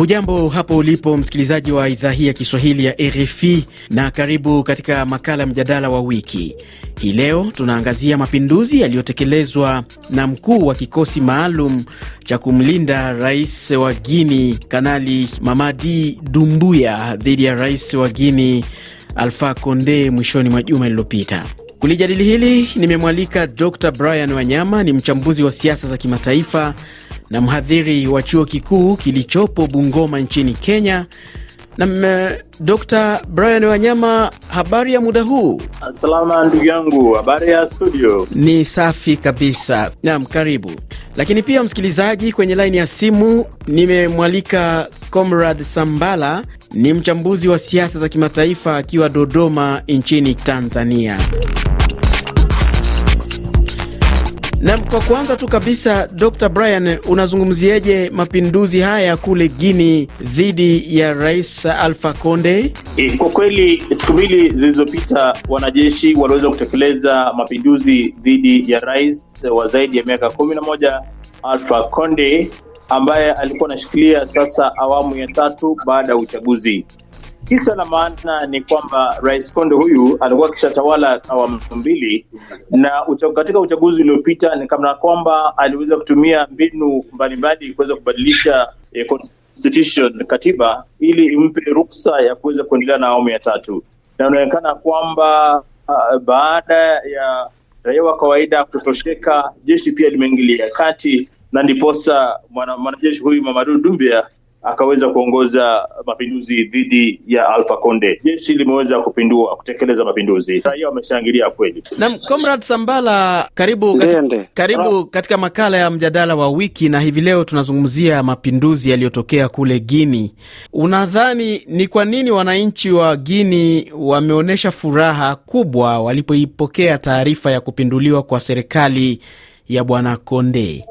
Hujambo hapo ulipo msikilizaji wa idhaa hii ya Kiswahili ya RFI na karibu katika makala mjadala wa wiki. Hii leo tunaangazia mapinduzi yaliyotekelezwa na mkuu wa kikosi maalum cha kumlinda rais wa Guini Kanali Mamadi Dumbuya dhidi ya rais wa Guini Alfa Conde mwishoni mwa juma lililopita. Kulijadili hili nimemwalika Dr Brian Wanyama, ni mchambuzi wa siasa za kimataifa na mhadhiri wa chuo kikuu kilichopo Bungoma nchini Kenya. Na Dr Brian Wanyama, habari ya muda huu? Salama ndugu yangu, habari ya studio? Ni safi kabisa. Naam, karibu. Lakini pia msikilizaji, kwenye laini ya simu nimemwalika Comrade Sambala, ni mchambuzi wa siasa za kimataifa akiwa Dodoma nchini Tanzania. Na kwa kwanza tu kabisa, Dr Brian, unazungumziaje mapinduzi haya kule Guini dhidi ya Rais Alfa Conde? E, kwa kweli siku mbili zilizopita wanajeshi waliweza kutekeleza mapinduzi dhidi ya rais wa zaidi ya miaka kumi na moja Alfa Conde ambaye alikuwa anashikilia sasa awamu ya tatu baada ya uchaguzi. Kisa na maana ni kwamba Rais Konde huyu alikuwa akishatawala awamu mbili, na katika uchaguzi uliopita ni kama kwamba aliweza kutumia mbinu mbalimbali kuweza kubadilisha eh, constitution katiba ili impe ruksa ya kuweza kuendelea na awamu ya tatu, na inaonekana kwamba uh, baada ya raia wa kawaida kutosheka, jeshi pia limeingilia kati na ndiposa mwanajeshi huyu Mamadu Doumbia akaweza kuongoza mapinduzi dhidi ya Alpha Conde. Jeshi limeweza kupindua kutekeleza mapinduzi, raia wameshangilia kweli. Naam, Comrade Sambala, karibu katika, karibu katika makala ya mjadala wa wiki, na hivi leo tunazungumzia mapinduzi yaliyotokea kule Guini. Unadhani ni kwa nini wananchi wa Guini wameonyesha furaha kubwa walipoipokea taarifa ya kupinduliwa kwa serikali ya Bwana Conde?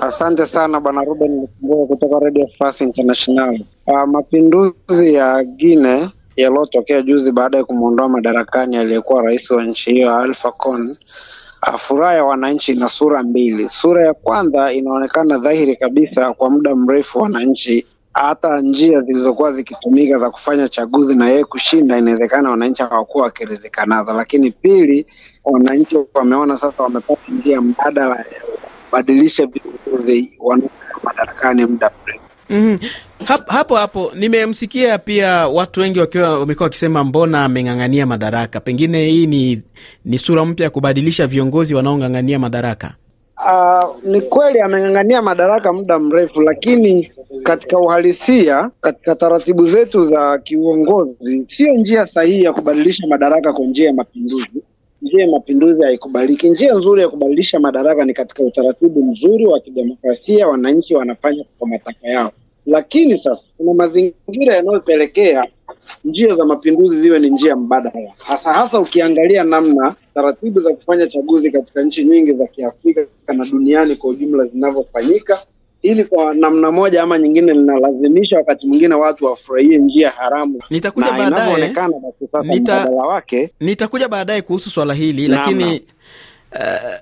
Asante sana bwana Ruben Lukumbuka kutoka Radio France International. Uh, mapinduzi ya Guine yaliyotokea juzi baada ya kumwondoa madarakani aliyekuwa rais wa nchi hiyo Alpha Conde, uh, furaha ya wananchi ina sura mbili. Sura ya kwanza inaonekana dhahiri kabisa, kwa muda mrefu wananchi hata njia zilizokuwa zikitumika za kufanya chaguzi na yeye kushinda, inawezekana wananchi hawakuwa wakiridhika nazo. Lakini pili, wananchi wameona sasa wamepata njia mbadala badilisha viongozi wanaokaa madarakani muda mrefu. Mm -hmm. Hap, hapo hapo nimemsikia pia watu wengi wakiwa wamekuwa wakisema mbona ameng'ang'ania madaraka. Pengine hii ni, ni sura mpya ya kubadilisha viongozi wanaong'ang'ania madaraka. Uh, ni kweli ameng'ang'ania madaraka muda mrefu, lakini katika uhalisia, katika taratibu zetu za kiuongozi, sio njia sahihi ya kubadilisha madaraka kwa njia ya mapinduzi njia ya mapinduzi haikubaliki. Njia nzuri ya kubadilisha madaraka ni katika utaratibu mzuri wa kidemokrasia, wananchi wanafanya kwa matakwa yao. Lakini sasa kuna mazingira yanayopelekea njia za mapinduzi ziwe ni njia mbadala, hasa hasa ukiangalia namna taratibu za kufanya chaguzi katika nchi nyingi za Kiafrika na duniani kwa ujumla zinavyofanyika ili kwa namna moja ama nyingine linalazimisha wakati mwingine watu wafurahie njia haramu. Nitakuja baadaye, nita, wake nitakuja baadaye kuhusu swala hili lakini uh,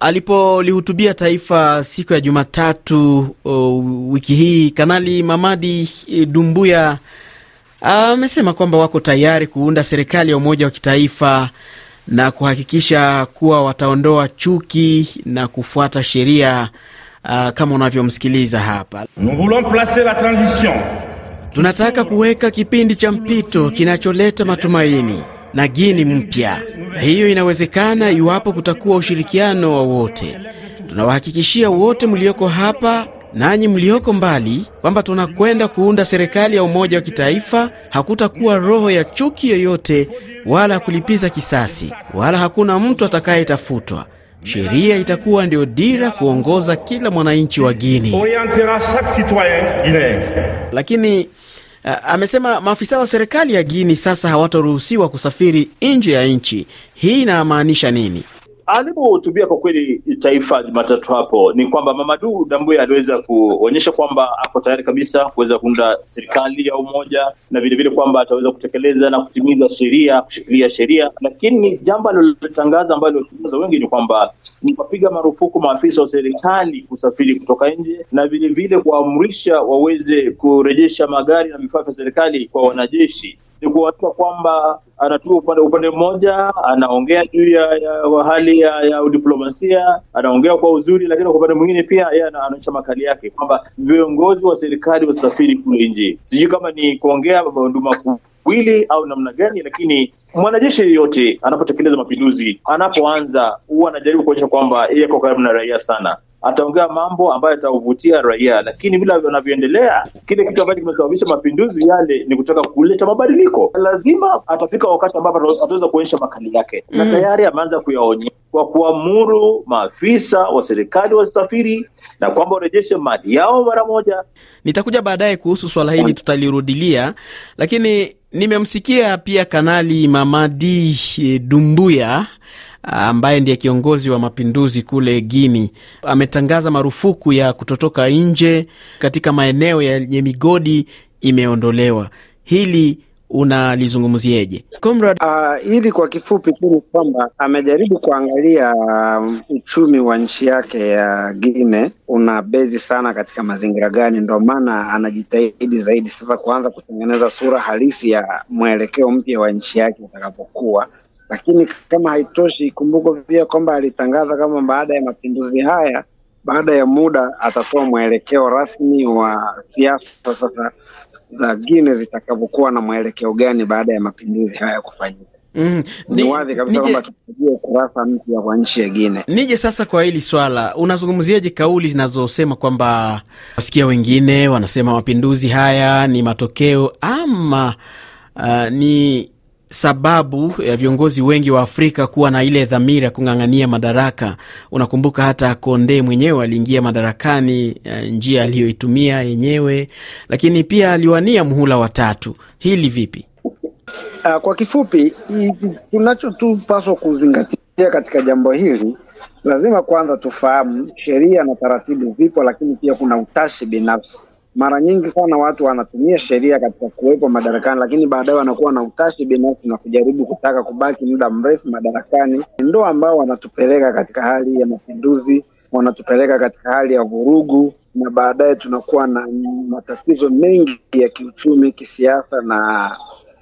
alipolihutubia taifa siku ya Jumatatu uh, wiki hii, Kanali Mamadi Dumbuya amesema uh, kwamba wako tayari kuunda serikali ya umoja wa kitaifa na kuhakikisha kuwa wataondoa chuki na kufuata sheria uh, kama unavyomsikiliza hapa. Nous voulons placer la transition. Tunataka kuweka kipindi cha mpito kinacholeta matumaini na Gini mpya. Hiyo inawezekana iwapo kutakuwa ushirikiano wa wote. Tunawahakikishia wote mlioko hapa nanyi mlioko mbali kwamba tunakwenda kuunda serikali ya umoja wa kitaifa. Hakutakuwa roho ya chuki yoyote wala kulipiza kisasi, wala hakuna mtu atakayetafutwa. Sheria itakuwa ndio dira kuongoza kila mwananchi wa Guini. Lakini uh, amesema maafisa wa serikali ya Guini sasa hawataruhusiwa kusafiri nje ya nchi. Hii inamaanisha nini? Alipohutubia kwa kweli taifa Jumatatu hapo ni kwamba Mamadu Dambuya aliweza kuonyesha kwamba ako tayari kabisa kuweza kuunda serikali ya umoja na vile vile kwamba ataweza kutekeleza na kutimiza sheria, kushikilia sheria. Lakini jambo alilotangaza ambalo lilotuliza wengi ni kwamba ni kupiga marufuku maafisa wa serikali kusafiri kutoka nje na vile vile kuamrisha waweze kurejesha magari na vifaa vya serikali kwa wanajeshi ni kuhakika kwamba anatua upande upande mmoja anaongea juu ya, ya hali ya, ya udiplomasia, anaongea kwa uzuri, lakini kwa upande mwingine pia yeye anaonyesha makali yake kwamba viongozi wa serikali wasafiri kule nje. Sijui kama ni kuongea nduma kuwili au namna gani, lakini mwanajeshi yeyote anapotekeleza mapinduzi, anapoanza huwa anajaribu kuonyesha kwamba yeye ako karibu na raia sana ataongea mambo ambayo yatavutia raia, lakini vile wanavyoendelea, kile kitu ambacho kimesababisha mapinduzi yale ni kutaka kuleta mabadiliko. Lazima atafika wakati ambapo ataweza kuonyesha makali yake mm. na tayari ameanza kuyaonyesha kwa kuamuru maafisa wa serikali wasafiri na kwamba warejeshe mali yao mara moja. Nitakuja baadaye kuhusu swala hili, tutalirudilia, lakini nimemsikia pia Kanali Mamadi Dumbuya ambaye ndiye kiongozi wa mapinduzi kule Guini ametangaza marufuku ya kutotoka nje katika maeneo yenye migodi imeondolewa. Hili unalizungumzieje Comrade? Uh, hili kwa kifupi tu ni kwamba amejaribu kuangalia um, uchumi wa nchi yake ya Guine una bezi sana katika mazingira gani, ndio maana anajitahidi zaidi sasa kuanza kutengeneza sura halisi ya mwelekeo mpya wa nchi yake utakapokuwa lakini kama haitoshi, ikumbukwe pia kwamba alitangaza kama baada ya mapinduzi haya, baada ya muda atatoa mwelekeo rasmi wa siasa sasa za Guinea zitakavyokuwa na mwelekeo gani baada ya mapinduzi haya kufanyika. Mm, ni wazi kabisa kwamba tutajua ukurasa mpya kwa nchi ya Guinea. Nije sasa kwa hili swala, unazungumziaje kauli zinazosema kwamba wasikia wengine wanasema mapinduzi haya ni matokeo ama uh, ni sababu ya viongozi wengi wa Afrika kuwa na ile dhamira ya kung'ang'ania madaraka. Unakumbuka hata Konde mwenyewe aliingia madarakani njia aliyoitumia yenyewe, lakini pia aliwania muhula wa tatu. Hili vipi? Uh, kwa kifupi, tunachotupaswa kuzingatia katika jambo hili, lazima kwanza tufahamu sheria na taratibu zipo, lakini pia kuna utashi binafsi mara nyingi sana watu wanatumia sheria katika kuwepo madarakani, lakini baadaye wanakuwa na utashi binafsi na kujaribu kutaka kubaki muda mrefu madarakani. Ndio ambao wanatupeleka katika hali ya mapinduzi, wanatupeleka katika hali ya vurugu, na baadaye tunakuwa na matatizo mengi ya kiuchumi, kisiasa na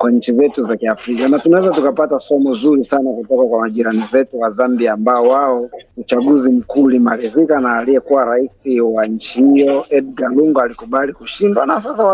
kwa nchi zetu za Kiafrika, na tunaweza tukapata somo zuri sana kutoka kwa majirani zetu wa Zambia ambao wao uchaguzi mkuu ulimalizika na aliyekuwa rais wa nchi hiyo Edgar Lungu alikubali kushindwa, na sasa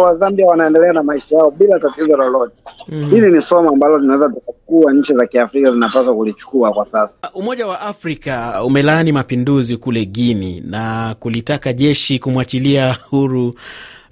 wa Zambia wanaendelea na maisha yao bila tatizo lolote. mm -hmm. Hili ni somo ambalo tunaweza tukachukua, nchi za Kiafrika zinapaswa kulichukua kwa sasa. Umoja wa Afrika umelaani mapinduzi kule Guini na kulitaka jeshi kumwachilia huru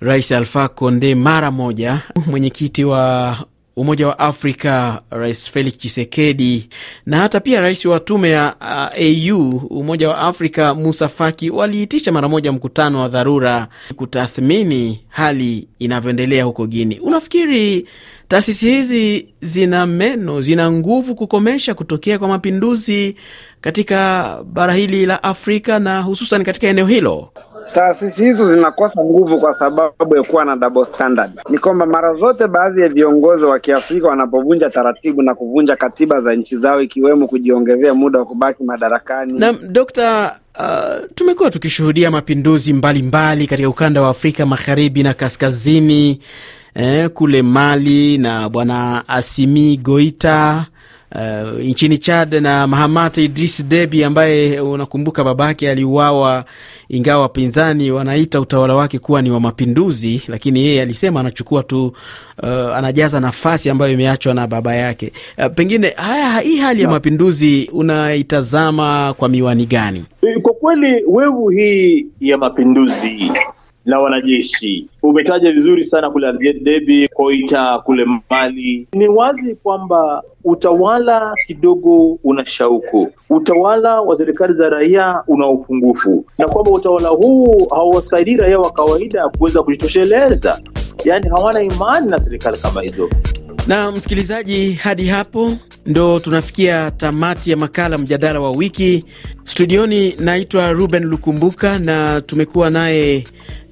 Rais Alfa Conde mara moja. Mwenyekiti wa Umoja wa Afrika Rais Felix Chisekedi na hata pia rais wa tume ya uh, AU Umoja wa Afrika Musa Faki waliitisha mara moja mkutano wa dharura kutathmini hali inavyoendelea huko Guini. Unafikiri taasisi hizi zina meno, zina nguvu kukomesha kutokea kwa mapinduzi katika bara hili la Afrika na hususan katika eneo hilo? Taasisi hizo zinakosa nguvu kwa sababu ya kuwa na double standard. Ni kwamba mara zote baadhi ya viongozi wa Kiafrika wanapovunja taratibu na kuvunja katiba za nchi zao, ikiwemo kujiongezea muda wa kubaki madarakani. Na Dokta, uh, tumekuwa tukishuhudia mapinduzi mbalimbali katika ukanda wa Afrika magharibi na kaskazini, eh, kule Mali na bwana Asimi Goita Uh, nchini Chad na Mahamat Idris Deby ambaye unakumbuka babake aliuawa, ingawa wapinzani wanaita utawala wake kuwa ni wa mapinduzi, lakini yeye alisema anachukua tu uh, anajaza nafasi ambayo imeachwa na baba yake. Uh, pengine haya, hii hali ya mapinduzi unaitazama kwa miwani gani? Kwa kweli wevu hii ya mapinduzi na wanajeshi umetaja vizuri sana kule Algedebi, Koita kule Mali. Ni wazi kwamba utawala kidogo una shauku, utawala wa serikali za raia una upungufu, na kwamba utawala huu hauwasaidii raia wa kawaida kuweza kujitosheleza, yaani hawana imani na serikali kama hizo. Na msikilizaji, hadi hapo ndo tunafikia tamati ya makala mjadala wa wiki. Studioni naitwa Ruben Lukumbuka na tumekuwa naye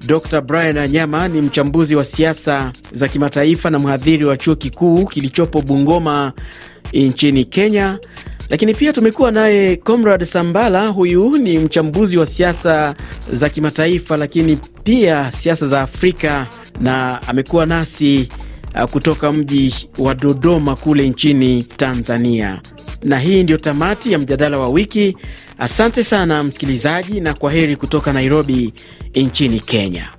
Dr Brian Anyama, ni mchambuzi wa siasa za kimataifa na mhadhiri wa chuo kikuu kilichopo Bungoma nchini Kenya. Lakini pia tumekuwa naye Comrad Sambala, huyu ni mchambuzi wa siasa za kimataifa, lakini pia siasa za Afrika na amekuwa nasi kutoka mji wa Dodoma kule nchini Tanzania. Na hii ndiyo tamati ya mjadala wa wiki. Asante sana msikilizaji, na kwa heri kutoka Nairobi nchini Kenya.